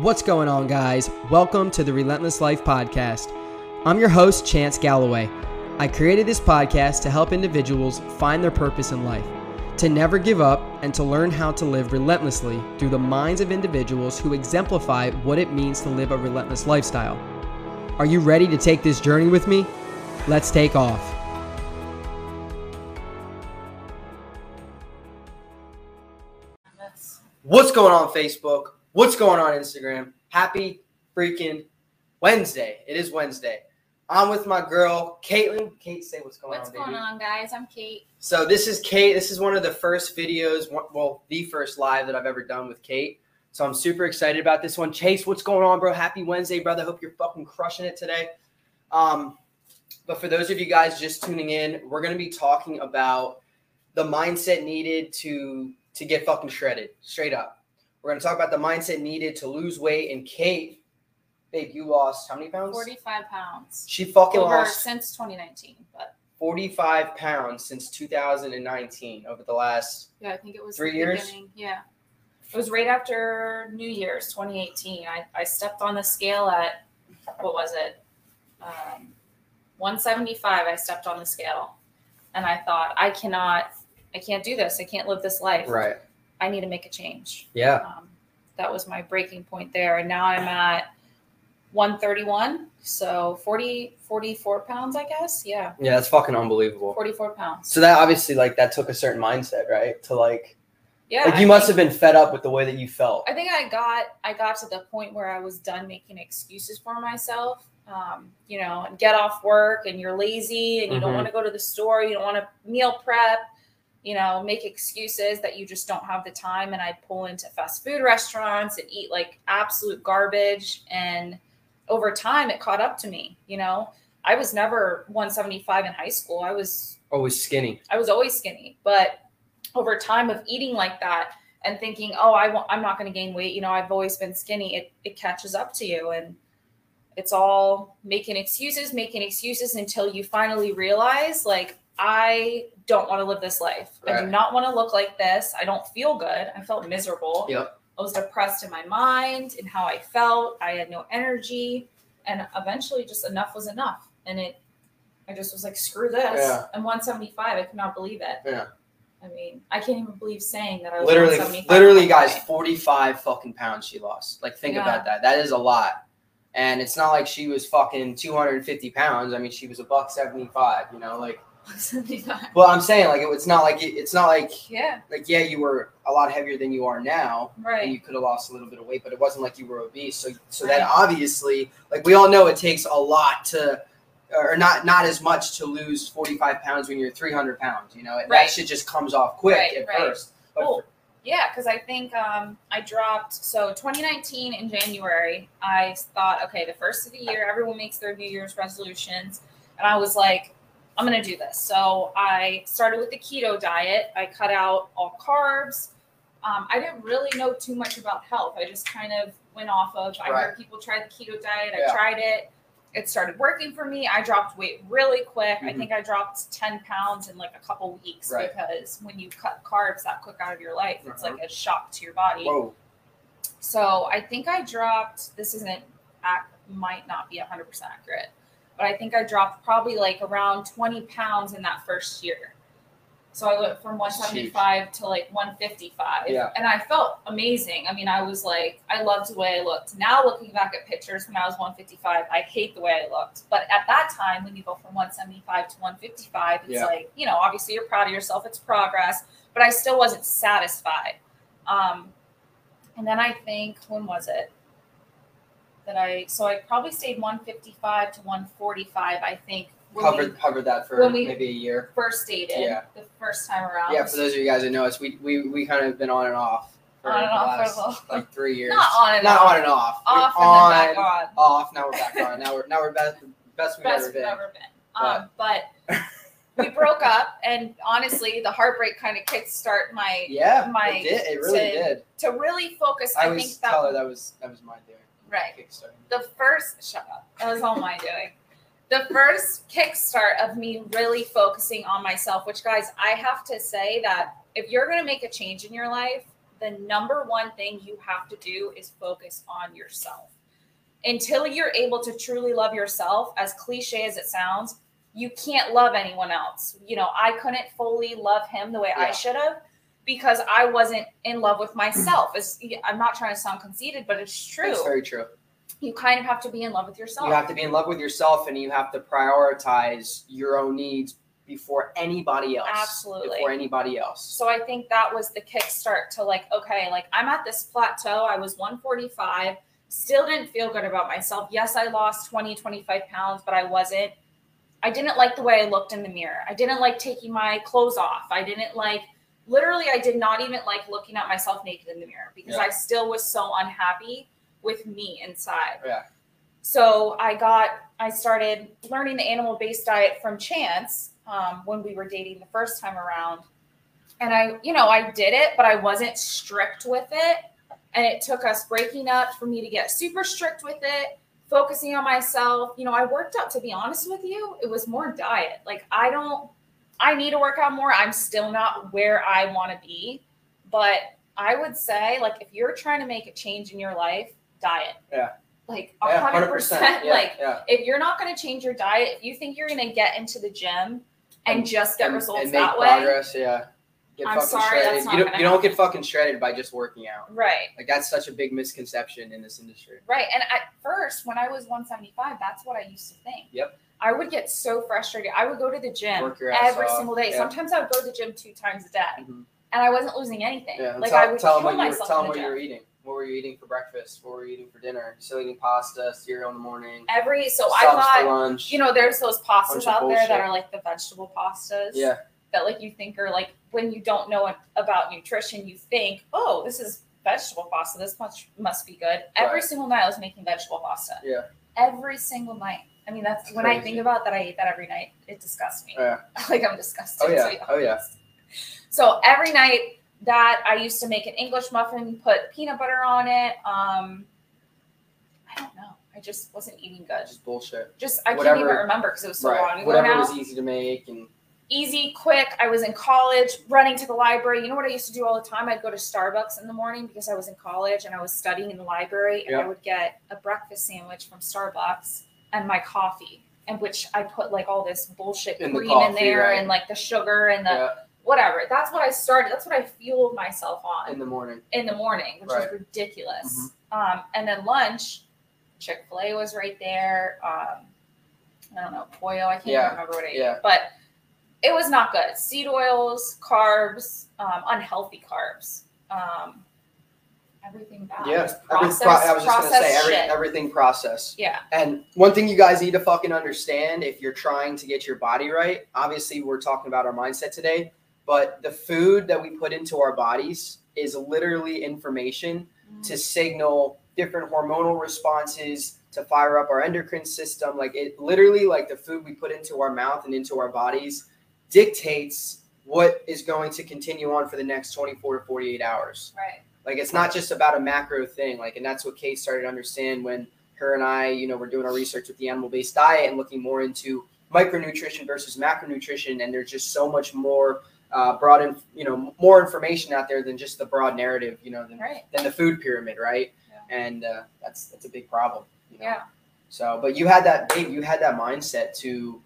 What's going on, guys? Welcome to the Relentless Life Podcast. I'm your host, Chance Galloway. I created this podcast to help individuals find their purpose in life, to never give up, and to learn how to live relentlessly through the minds of individuals who exemplify what it means to live a relentless lifestyle. Are you ready to take this journey with me? Let's take off. What's going on, Facebook? What's going on, Instagram? Happy freaking Wednesday. It is Wednesday. I'm with my girl, Caitlin. Kait, say what's going What's on, going baby. on, guys? I'm Kait. So this is Kait. This is one of the first videos, well, the first live that I've ever done with Kait. So I'm super excited about this one. Chase, what's going on, bro? Happy Wednesday, brother. Hope you're fucking crushing it today. Um, but for those of you guys just tuning in, we're gonna be talking about the mindset needed to to get fucking shredded, straight up. We're gonna talk about the mindset needed to lose weight. And Kait, babe, you lost how many pounds? 45 pounds. She fucking Over lost since 2019, but 45 pounds since 2019 over the last yeah, I think it was Three years? beginning. Yeah. It was right after New Year's 2018. I, I stepped on the scale at, what was it? Um, 175. I stepped on the scale and I thought, I cannot, I can't do this. I can't live this life. right. I need to make a change. Yeah. Um, that was my breaking point there. And now I'm at 131. So 40, 44 pounds, I guess. Yeah. Yeah, that's fucking unbelievable. 44 pounds. So that obviously like that took a certain mindset, right? To like Yeah. like I you must have been fed up with the way that you felt. I think I got I got to the point where I was done making excuses for myself. Um, you know, and get off work and you're lazy and you don't Mhm. want to go to the store, you don't want to meal prep, you know, make excuses that you just don't have the time. And I'd pull into fast food restaurants and eat like absolute garbage. And over time it caught up to me, you know. I was never 175 in high school. I was Always skinny. I was always skinny, but over time of eating like that and thinking, oh, I I'm not going to gain weight. You know, I've always been skinny. It, it catches up to you. And it's all making excuses, making excuses until you finally realize, like, I don't want to live this life. I do not want to look like this. I don't feel good. I felt miserable. Yep. I was depressed in my mind and how I felt. I had no energy. And eventually, just enough was enough. And it, I just was like, screw this. Yeah. I'm 175. I cannot believe it. Yeah. I mean, I can't even believe saying that I was Literally 175 literally guys, 45 fucking pounds she lost. Like think Yeah. about that. That is a lot. And it's not like she was fucking 250 pounds. I mean, she was a buck 75, you know, like 175. Well, I'm saying like it, it's not like it, it's not like Yeah, like yeah, you were a lot heavier than you are now. and right. you could have lost a little bit of weight, but it wasn't like you were obese. So, so that obviously, like we all know, it takes a lot to, or not not as much to lose forty five pounds when you're three hundred pounds. You know, that Right. shit just comes off quick Right, at right. first. But Cool. Yeah, because I think um, I dropped. So 2019 in January, I thought, okay, the first of the year, everyone makes their New Year's resolutions, and I was like, I'm gonna do this. So I started with the keto diet. I cut out all carbs. Um, I didn't really know too much about health. I just kind of went off of. I Right. heard people try the keto diet. I tried it. It started working for me. I dropped weight really quick. I Mhm. think I dropped 10 pounds in like a couple weeks Right. because when you cut carbs that quick out of your life, it's Uh-huh. like a shock to your body. whoa, So I think I dropped. This isn't might not be 100 percent accurate, but I think I dropped probably like around 20 pounds in that first year. So I went from 175 to like 155, Yeah. and I felt amazing. I mean, I was like, I loved the way I looked. Now looking back at pictures when I was 155, I hate the way I looked. But at that time, when you go from 175 to 155, it's Yeah. like you know, obviously you're proud of yourself. It's progress, but I still wasn't satisfied. Um, and then I think when was it that I so I probably stayed 155 to 145. I think covered we hovered that for when we- maybe a year. first dated Yeah. the first time around. Yeah, for those of you guys that know us, we we, we kind of been on and off for On and the off for little- like three years. Not on and Not off. on and off. We're off on, and then back on. off. Now we're back on. Now we're now we're best best we've Best ever we've been. ever been. Um, but we broke up, and honestly, the heartbreak kind of kickstart my Yeah, my- it did. It really to- did. to really focus. I I, think that that was that was my doing. Right. Kickstarter. the first shut up that was all my doing the first kickstart of me really focusing on myself which guys i have to say that if you're going to make a change in your life the number one thing you have to do is focus on yourself. Until you're able to truly love yourself, as cliche as it sounds, you can't love anyone else. You know, I couldn't fully love him the way I should have because I wasn't in love with myself. It's, I'm not trying to sound conceited, but it's true. It's very true. you kind of have to be in love with yourself. You have to be in love with yourself and you have to prioritize your own needs before anybody else. Absolutely. Before anybody else. So I think that was the kickstart to like, okay, like I'm at this plateau. I was 145, still didn't feel good about myself. Yes, I lost 20, 25 pounds, but I wasn't. I didn't like the way I looked in the mirror. I didn't like taking my clothes off. I didn't like, literally, I did not even like looking at myself naked in the mirror because Yeah. I still was so unhappy with me inside. Yeah. So I got, I started learning the animal based diet from Chance um, when we were dating the first time around. And I, you know, I did it, but I wasn't strict with it. And it took us breaking up for me to get super strict with it, focusing on myself. You know, I worked out, to be honest with you, it was more diet. Like, I don't, I need to work out more. I'm still not where I want to be. But I would say, like, if you're trying to make a change in your life, diet. Yeah. Like, a Yeah, 100%. Yeah, Like, yeah. if you're not going to change your diet, if you think you're going to get into the gym and, And- just get and, results and make that way, progress, yeah. Get I'm fucking sorry, shredded. that's not you don't, you don't get fucking shredded by just working out. right, Like that's such a big misconception in this industry. right. And at first, when I was 175, that's what I used to think. Yep. I would get so frustrated. I would go to the gym Work your ass every off. single day. Yeah. Sometimes I would go to the gym two times a day, Mhm. and I wasn't losing anything. Yeah. like tell, I would tell kill them what you were, myself tell them the what you were eating. What were you eating for breakfast? What were you eating for dinner? You Still eating pasta, cereal in the morning. Every so I for lunch. you know there's those pastas out there that are like the vegetable pastas. Yeah. that like you think are like when you don't know about nutrition, you think, oh, this is vegetable pasta. This must must be good. Every Right. single night I was making vegetable pasta. Yeah. Every single night. I mean, that's when I Crazy. think about that. I eat that every night. It disgusts me. Yeah. like I'm disgusted. Oh, yeah. to be Oh, yeah. honest. So every night that I used to make an English muffin, put peanut butter on it. Um, I don't know. I just wasn't eating good. Just bullshit. Just I can't Whatever- even remember because it was so long right. ago Whatever now was easy to make and easy, quick. I was in college, running to the library. You know what I used to do all the time? I'd go to Starbucks in the morning because I was in college and I was studying in the library, and Yeah. I would get a breakfast sandwich from Starbucks and my coffee, and which I put like all this bullshit In the cream in there right. and like the sugar and the yeah, whatever. That's what I started. That's what I fueled myself on in the morning. in the morning, which Right. was ridiculous. Mm-hmm. Um, and then lunch, Chick-fil-A was right there. Um, I don't know, Pollo. I can't Yeah, even remember what I yeah. ate, but it was not good. Seed oils, carbs, um, unhealthy carbs, um, everything. Yeah. Just Every, pro- I was just gonna say every, everything process. yeah, And one thing you guys need to fucking understand if you're trying to get your body right, obviously we're talking about our mindset today, but the food that we put into our bodies is literally information to signal different hormonal responses to fire up our endocrine system like it literally like the food we put into our mouth and into our bodies dictates what is going to continue on for the next 24 to 48 hours right. Like it's not just about a macro thing like and that's what kait started to understand when her and i you know were doing our research with the animal-based diet and looking more into micronutrition versus macronutrition and there's just so much more uh, broad in, you know more information out there than just the broad narrative you know than, Right. than the food pyramid right Yeah. and uh, that's that's a big problem you know? Yeah. so but you had that big you had that mindset to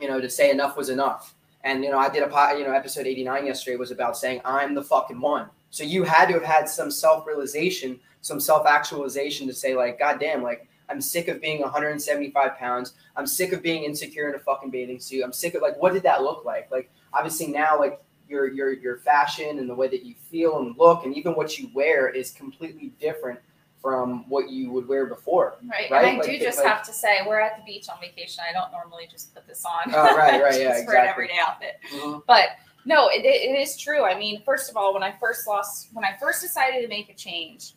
you know to say enough was enough and you know i did a you know episode 89 yesterday was about saying i'm the fucking one so you had to have had some self-realization some self-actualization to say like god damn like i'm sick of being 175 pounds i'm sick of being insecure in a fucking bathing suit i'm sick of like what did that look like like obviously now like your your your fashion and the way that you feel and look and even what you wear is completely different from what you would wear before Right. Right? And I Like, do just like- have to say, we're at the beach on vacation. I don't normally just put this on. Oh, right, right, yeah, Just for an exactly. everyday outfit. Mm-hmm. But no, it, it is true. I mean, first of all, when I first lost, when I first decided to make a change,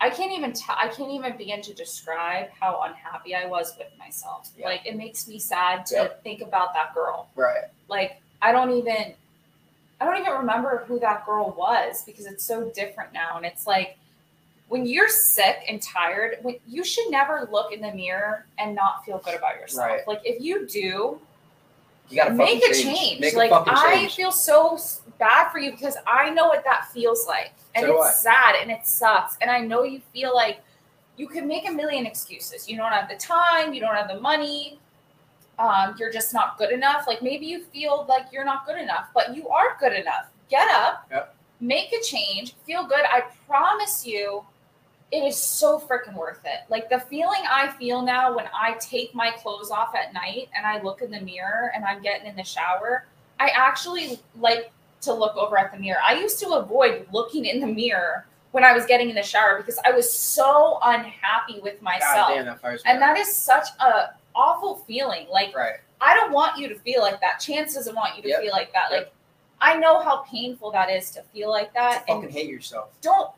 I can't even tell. I can't even begin to describe how unhappy I was with myself. Yeah. Like it makes me sad to Yep. think about that girl. right Like I don't even, I don't even remember who that girl was because it's so different now. And it's like when you're sick and tired, when, you should never look in the mirror and not feel good about yourself. Right. Like if you do, you gotta make a change. Make like a I change. feel so bad for you because I know what that feels like. And So it's sad and it sucks. And I know you feel like you can make a million excuses. You don't have the time, you don't have the money, um, you're just not good enough. Like maybe you feel like you're not good enough, but you are good enough. Get up, Yep. make a change, feel good. I promise you, it is so freaking worth it. Like the feeling I feel now when I take my clothes off at night and I look in the mirror and I'm getting in the shower, I actually like to look over at the mirror. I used to avoid looking in the mirror when I was getting in the shower because I was so unhappy with myself. Damn, that And that is such a awful feeling. Like right. I don't want you to feel like that. Chance doesn't want you to Yep. feel like that. Yep. Like I know how painful that is to feel like that. fucking And hate yourself. don't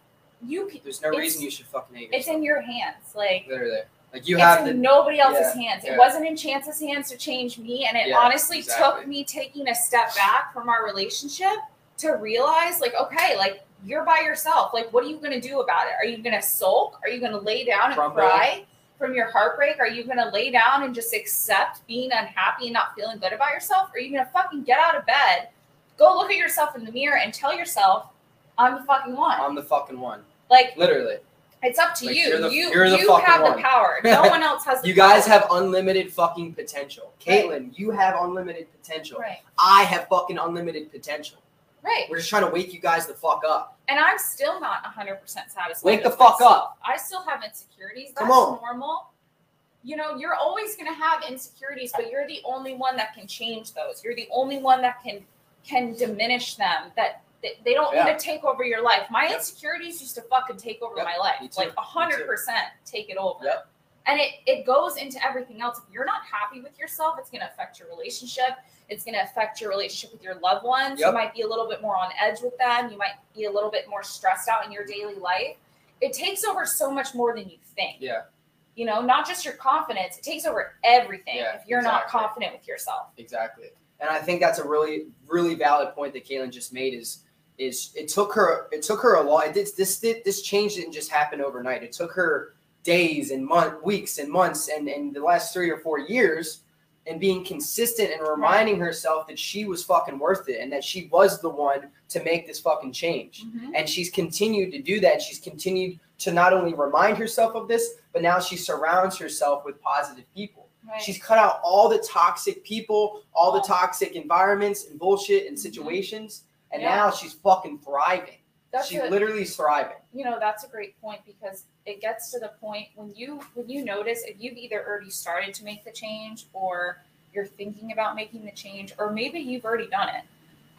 you can, There's no reason you should fucking hate it's in your hands. Like Literally. Like you it's have in to nobody else's yeah, hands. It yeah. wasn't in Chance's hands to change me. And it Yeah, honestly exactly. took me taking a step back from our relationship to realize, like, okay, like you're by yourself. Like, what are you gonna do about it? Are you gonna sulk? Are you gonna lay down and Crumble. cry from your heartbreak? Are you gonna lay down and just accept being unhappy and not feeling good about yourself? Are you gonna fucking get out of bed, go look at yourself in the mirror and tell yourself, I'm the fucking one. I'm the fucking one. Like Literally. it's up to Like, you. you're the- you you're the you have one. the power. No one else has the You guys power. have unlimited fucking potential. Caitlin, you have unlimited potential. right. I have fucking unlimited potential. Right. We're just trying to wake you guys the fuck up. And I'm still not 100% satisfied. Wake the fuck myself. up. I still have insecurities. That's Come on. normal. You know, you're always going to have insecurities, but you're the only one that can change those. You're the only one that can can diminish them. That they, they don't Yeah. need to take over your life. My Yep. insecurities used to fucking take over Yep. my life. Like Me 100% take it over. Yep. And it, it goes into everything else. If you're not happy with yourself, it's going to affect your relationship. It's going to affect your relationship with your loved ones. You might be a little bit more on edge with them. You might be a little bit more stressed out in your daily life. It takes over so much more than you think. Yeah, You know, not just your confidence, it takes over everything Yeah, if you're not confident with yourself. exactly. And I think that's a really, really valid point that Kaylin just made. Is is it took her it took her a lot. It did, this did, this change didn't just happen overnight. It took her days and month, weeks and months, and and the last three or four years, and being consistent and reminding herself that she was fucking worth it and that she was the one to make this fucking change. Mm-hmm. And she's continued to do that. She's continued to not only remind herself of this, but now she surrounds herself with positive people. Right. She's cut out all the toxic people, all the toxic environments and bullshit and mm-hmm. situations, and. Yeah. now she's fucking thriving. That's she a- literally is thriving. you know that's a great point because it gets to the point when you when you notice if you've either already started to make the change or you're thinking about making the change or maybe you've already done it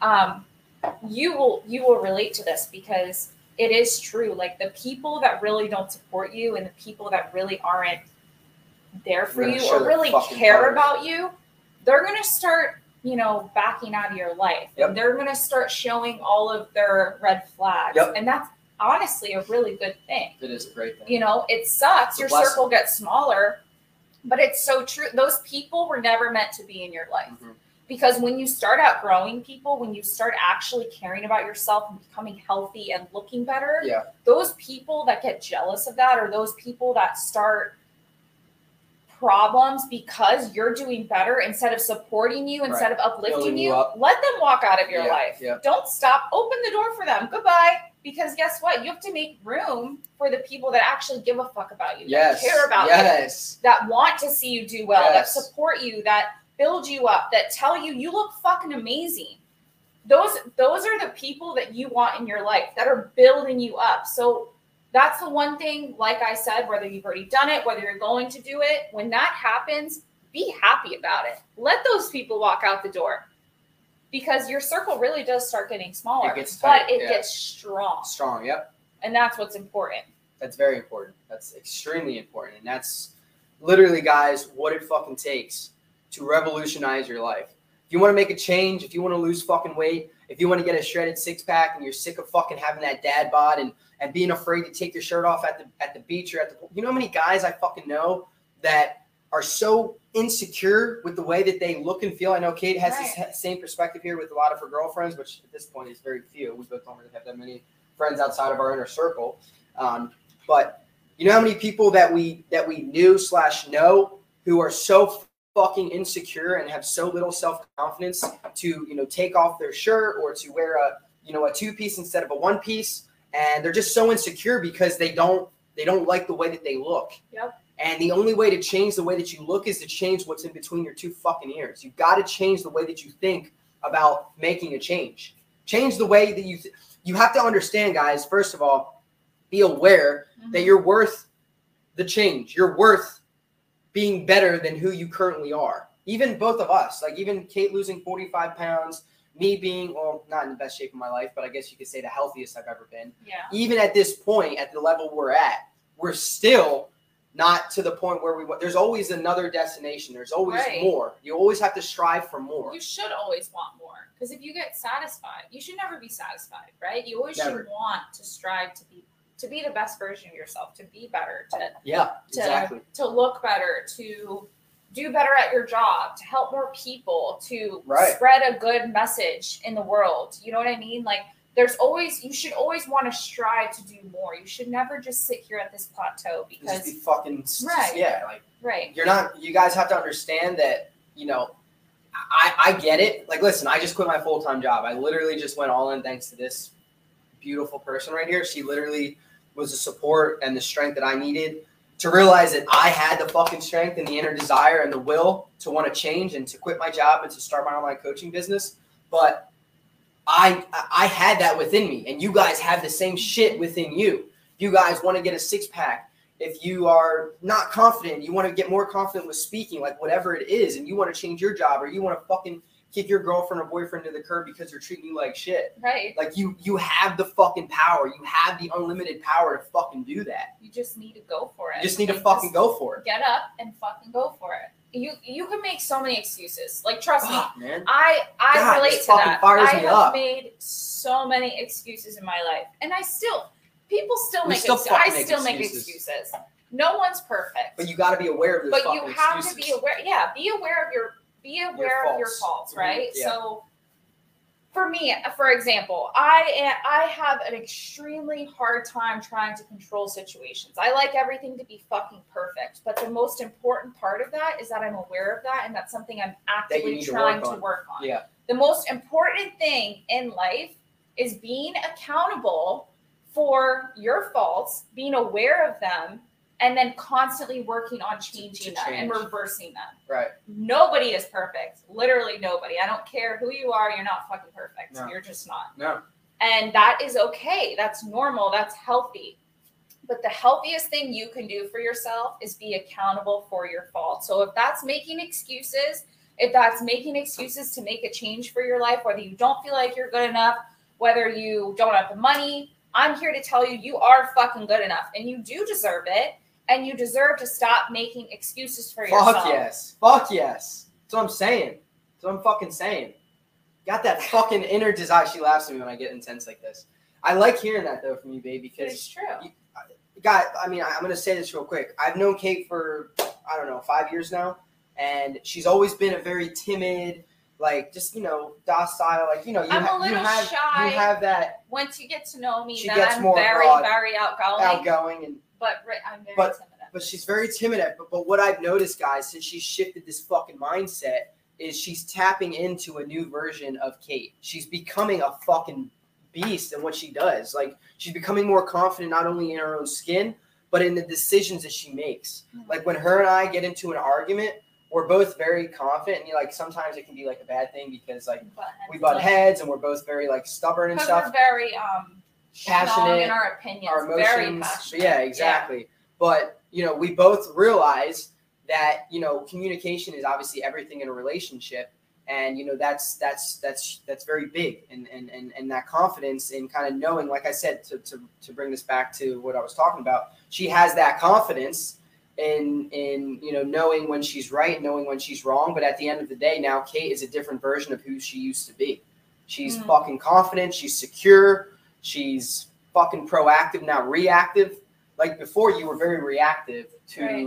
um, you will you will relate to this because it is true like the people that really don't support you and the people that really aren't there for you or really care about you they're going to start you know backing out of your life Yep. and they're going to start showing all of their red flags Yep. and that's honestly a really good thing It is a great thing. you know it sucks your circle gets smaller but it's so true those people were never meant to be in your life Mhm. because when you start out growing people when you start actually caring about yourself and becoming healthy and looking better Yeah. those people that get jealous of that or those people that start problems because you're doing better instead of supporting you instead of uplifting you, you up. let them walk out of your Yeah, life yeah. don't stop open the door for them goodbye because guess what you have to make room for the people that actually give a fuck about you Yes. that care about you yes. that want to see you do well, Yes. that support you, that build you up, that tell you you look fucking amazing. Those those are the people that you want in your life that are building you up. So that's the one thing, like I said, whether you've already done it, whether you're going to do it, when that happens, be happy about it. Let those people walk out the door. Because your circle really does start getting smaller, It gets tight, but it yeah. gets strong. Strong. Yep. And that's what's important. That's very important. That's extremely important. And that's literally, guys, what it fucking takes to revolutionize your life. If you want to make a change, if you want to lose fucking weight, if you want to get a shredded six pack and you're sick of fucking having that dad bod and, and being afraid to take your shirt off at the at the beach or at the you know how many guys I fucking know that are so insecure with the way that they look and feel. I know Kait has Right. the same perspective here with a lot of her girlfriends, which at this point is very few. We both don't really have that many friends outside of our inner circle. Um, but you know how many people that we that we knew slash know who are so fucking insecure and have so little self-confidence to you know take off their shirt or to wear a you know a two-piece instead of a one piece and they're just so insecure because they don't they don't like the way that they look Yep. and the only way to change the way that you look is to change what's in between your two fucking ears you've got to change the way that you think about making a change change the way that you th- you have to understand guys first of all be aware that Mhm. you're worth the change. You're worth being better than who you currently are. Even both of us, like even Kait losing 45 pounds, me being, well, not in the best shape of my life, but I guess you could say the healthiest I've ever been. yeah. Even at this point, at the level we're at, we're still not to the point where we want. There's always another destination. There's always Right. more. You always have to strive for more. You should always want more because if you get satisfied, you should never be satisfied, right? You always Never. should want to strive to be to be the best version of yourself, to be better, to Yeah, to exactly. to look better, to do better at your job, to help more people, to Right. spread a good message in the world. You know what I mean? Like there's always you should always want to strive to do more. You should never just sit here at this plateau Just be because fucking Right. yeah, like right. you're not you guys have to understand that you know i i get it like listen i just quit my full-time job i literally just went all in thanks to this beautiful person right here she literally was the support and the strength that i needed to realize that i had the fucking strength and the inner desire and the will to want to change and to quit my job and to start my online coaching business. But i i had that within me and you guys have the same shit within you. You guys want to get a six-pack if you are not confident, you want to get more confident with speaking, like whatever it is, and you want to change your job or you want to fucking kick your girlfriend or boyfriend to the curb because they're treating you like shit. Right. Like you you have the fucking power. You have the unlimited power to fucking do that. You just need to go for it. You just need to fucking go for it. get up and fucking go for it. You you can make so many excuses. Like trust me, man. I I God, relate to that. I have up. made so many excuses in my life, and I still people still We make still excuses. I make still make excuses. excuses. No one's perfect, But you got to be aware of those but you have excuses. to be aware. Yeah, be aware of your be aware of your faults. Mhm, right? yeah. So. For me, for example, I am, I have an extremely hard time trying to control situations. I like everything to be fucking perfect, but the most important part of that is that I'm aware of that, and that's something I'm actively need to trying work to work on. Yeah. The most important thing in life is being accountable for your faults, being aware of them, and then constantly working on changing them and reversing them. Right. Nobody is perfect. Literally nobody. I don't care who you are, you're not fucking perfect. No. You're just not. No. And that is okay. That's normal. That's healthy. But the healthiest thing you can do for yourself is be accountable for your fault. So if that's making excuses, if that's making excuses to make a change for your life, whether you don't feel like you're good enough, whether you don't have the money, I'm here to tell you you are fucking good enough and you do deserve it. And you deserve to stop making excuses for yourself. Fuck yes. Fuck yes. That's what I'm saying. That's what I'm fucking saying. Got that fucking inner desire. She laughs at me when I get intense like this. I like hearing that though from you, babe, because it's true. God, I mean, I, I'm gonna say this real quick. I've known Kait for I don't know five years now, and she's always been a very timid, like just you know docile, like you know you, I'm a ha- you have shy. you have that Once you get to know me, She then gets I'm more very, broad, very outgoing. outgoing and But I'm very But- timid. but she's very timid at but, but what I've noticed, guys, since she's shifted this fucking mindset, is she's tapping into a new version of Kait. She's becoming a fucking beast in what she does. Like she's becoming more confident not only in her own skin, but in the decisions that she makes. Like when her and I get into an argument, we're both very confident, and you like sometimes it can be like a bad thing because like Butt we heads. butt heads and we're both very like stubborn and stuff. we're very um Passionate, in our opinions. our very emotions. Yeah, exactly. But you know, we both realize that you know communication is obviously everything in a relationship, and you know that's that's that's that's very big, and and and, and that confidence in kind of knowing, like I said, to, to to bring this back to what I was talking about, she has that confidence in in you know knowing when she's right, knowing when she's wrong. But at the end of the day, now Kait is a different version of who she used to be. She's Mm. fucking confident. She's secure. She's fucking proactive now, reactive. Like before, you were very reactive to, Right.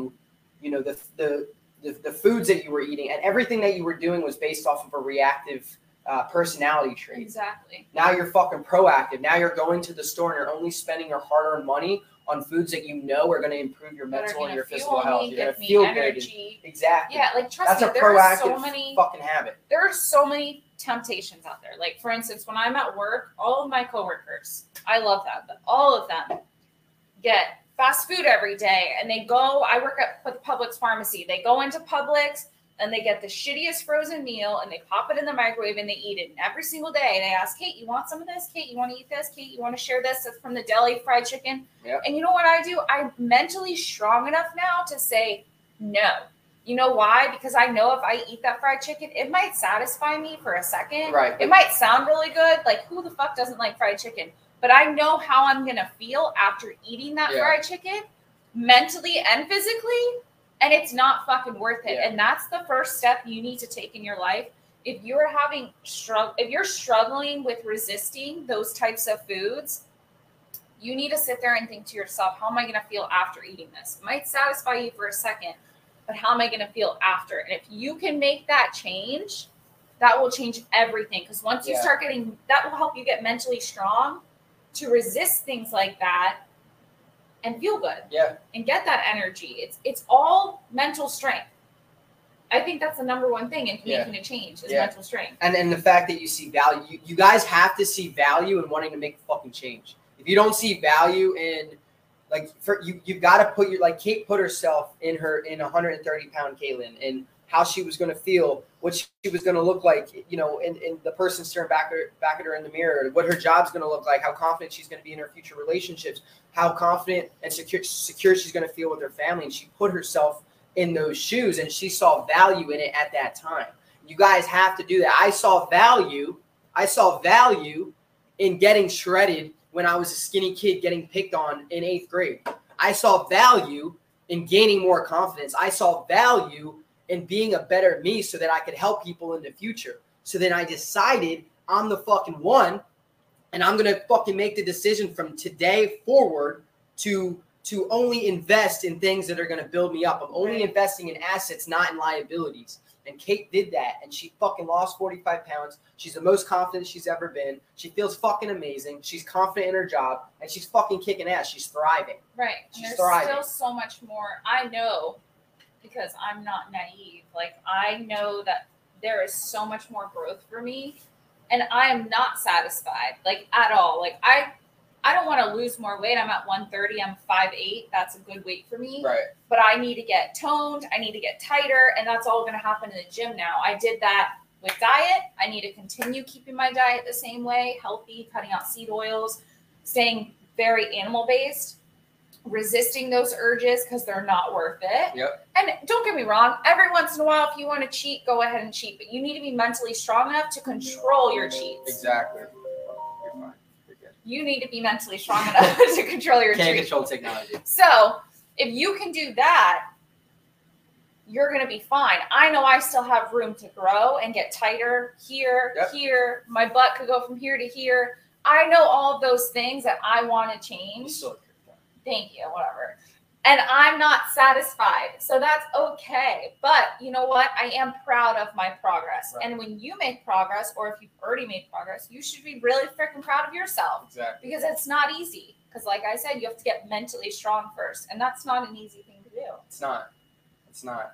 you know, the, the the the foods that you were eating, and everything that you were doing was based off of a reactive uh, personality trait. Exactly. Now you're fucking proactive. Now you're going to the store and you're only spending your hard-earned money on foods that you know are going to improve your mental and your physical health. me, You're going to feel good. Exactly. Yeah, like trust That's me, a there are so many fucking habit. there are so many temptations out there. Like for instance, when I'm at work, all of my coworkers, I love them, but all of them get fast food every day and they go, I work at the Publix pharmacy. They go into Publix and they get the shittiest frozen meal and they pop it in the microwave and they eat it. And every single day they ask, Kait, you want some of this? Kait, you want to eat this? Kait, you want to share this? That's from the deli fried chicken. Yep. And you know what I do? I'm mentally strong enough now to say no. You know why? Because I know if I eat that fried chicken, it might satisfy me for a second. Right. It might sound really good. Like, who the fuck doesn't like fried chicken? But I know how I'm going to feel after eating that Yeah. fried chicken, mentally and physically. And it's not fucking worth it. Yeah. And that's the first step you need to take in your life. If you're having struggle, if you're struggling with resisting those types of foods, you need to sit there and think to yourself, how am I going to feel after eating this? It might satisfy you for a second, but how am I going to feel after? And if you can make that change, that will change everything. Because once you Yeah. start getting, that will help you get mentally strong to resist things like that and feel good Yeah. and get that energy. It's it's all mental strength. I think that's the number one thing in Yeah. making a change is Yeah. mental strength. and and the fact that you see value you, you guys have to see value in wanting to make a fucking change if you don't see value in like for you you've got to put your like kait put herself in her in 130 pound Caitlin and how she was going to feel what she was going to look like you know and, in the person staring back at, back at her in the mirror what her job's going to look like how confident she's going to be in her future relationships how confident and secure secure she's going to feel with her family and she put herself in those shoes and she saw value in it at that time you guys have to do that. I saw value. I saw value in getting shredded when I was a skinny kid getting picked on in eighth grade. I saw value in gaining more confidence. I saw value in being a better me so that I could help people in the future. So then I decided I'm the fucking one and I'm gonna fucking make the decision from today forward to to only invest in things that are gonna build me up. I'm only investing in assets, not in liabilities. And Kait did that, and she fucking lost 45 pounds. She's the most confident she's ever been. She feels fucking amazing. She's confident in her job, and she's fucking kicking ass. She's thriving. Right. She's there's thriving. still so much more. I know because I'm not naive. Like I know that there is so much more growth for me and I am not satisfied like at all. Like I I don't want to lose more weight. I'm at 130. I'm 5'8. That's a good weight for me. Right. But I need to get toned. I need to get tighter. And that's all going to happen in the gym now. I did that with diet. I need to continue keeping my diet the same way healthy, cutting out seed oils, staying very animal based, resisting those urges because they're not worth it. Yep. And don't get me wrong, every once in a while, if you want to cheat, go ahead and cheat. But you need to be mentally strong enough to control your cheats. Exactly. You need to be mentally strong enough to control your Can't control technology. So if you can do that, you're going to be fine. I know I still have room to grow and get tighter here, Yep. here. My butt could go from here to here. I know all of those things that I want to change. Thank you, whatever. And I'm not satisfied. So that's okay. But you know what? I am proud of my progress. Right. And when you make progress, or if you've already made progress, you should be really freaking proud of yourself Exactly. because it's not easy. Because, like I said, you have to get mentally strong first, and that's not an easy thing to do. It's not. It's not.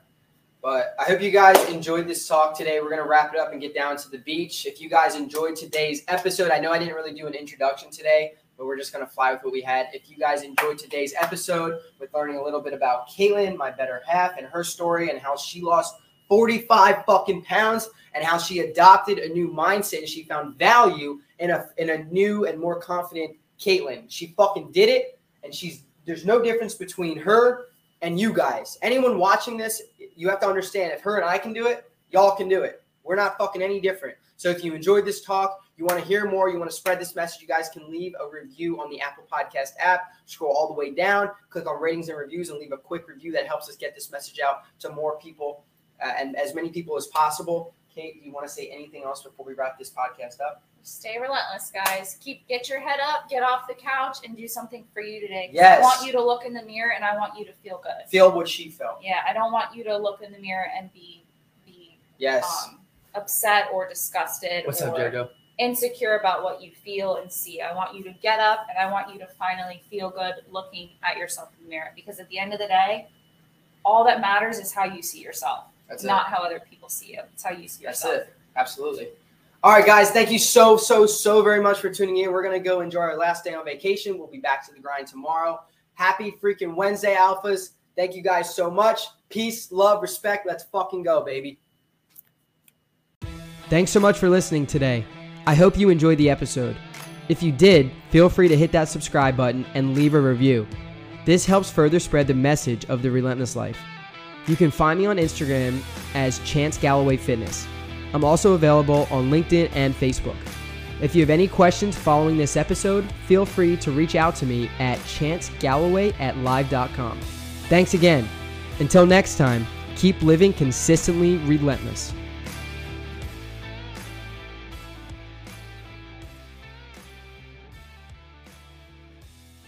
But I hope you guys enjoyed this talk today. We're gonna wrap it up and get down to the beach. If you guys enjoyed today's episode, I know I didn't really do an introduction today, but we're just gonna fly with what we had. If you guys enjoyed today's episode with learning a little bit about Caitlin, my better half, and her story and how she lost 45 fucking pounds and how she adopted a new mindset and she found value in a in a new and more confident Caitlin. She fucking did it, and she's there's no difference between her and you guys. Anyone watching this, you have to understand if her and I can do it, y'all can do it. We're not fucking any different. So if you enjoyed this talk, you want to hear more, you want to spread this message, you guys can leave a review on the Apple Podcast app. Scroll all the way down, click on ratings and reviews, and leave a quick review that helps us get this message out to more people uh, and as many people as possible. Kait, do you want to say anything else before we wrap this podcast up? Stay relentless, guys. Keep get your head up, get off the couch, and do something for you today. Yes. I want you to look in the mirror, and I want you to feel good. Feel what she felt. Yeah, I don't want you to look in the mirror and be be Yes. um, upset or disgusted. What's up, or, JoJo? insecure about what you feel and see. I want you to get up and I want you to finally feel good looking at yourself in the mirror because at the end of the day, all that matters is how you see yourself, That's not how other people see you. It's how you see That's yourself. it. Absolutely. All right, guys. Thank you so, so, so very much for tuning in. We're going to go enjoy our last day on vacation. We'll be back to the grind tomorrow. Happy freaking Wednesday, Alphas. Thank you guys so much. Peace, love, respect. Let's fucking go, baby. Thanks so much for listening today. I hope you enjoyed the episode. If you did, feel free to hit that subscribe button and leave a review. This helps further spread the message of the Relentless Life. You can find me on Instagram as Chance Galloway Fitness. I'm also available on LinkedIn and Facebook. If you have any questions following this episode, feel free to reach out to me at chancegalloway at live.com. Thanks again. Until next time, keep living consistently relentless.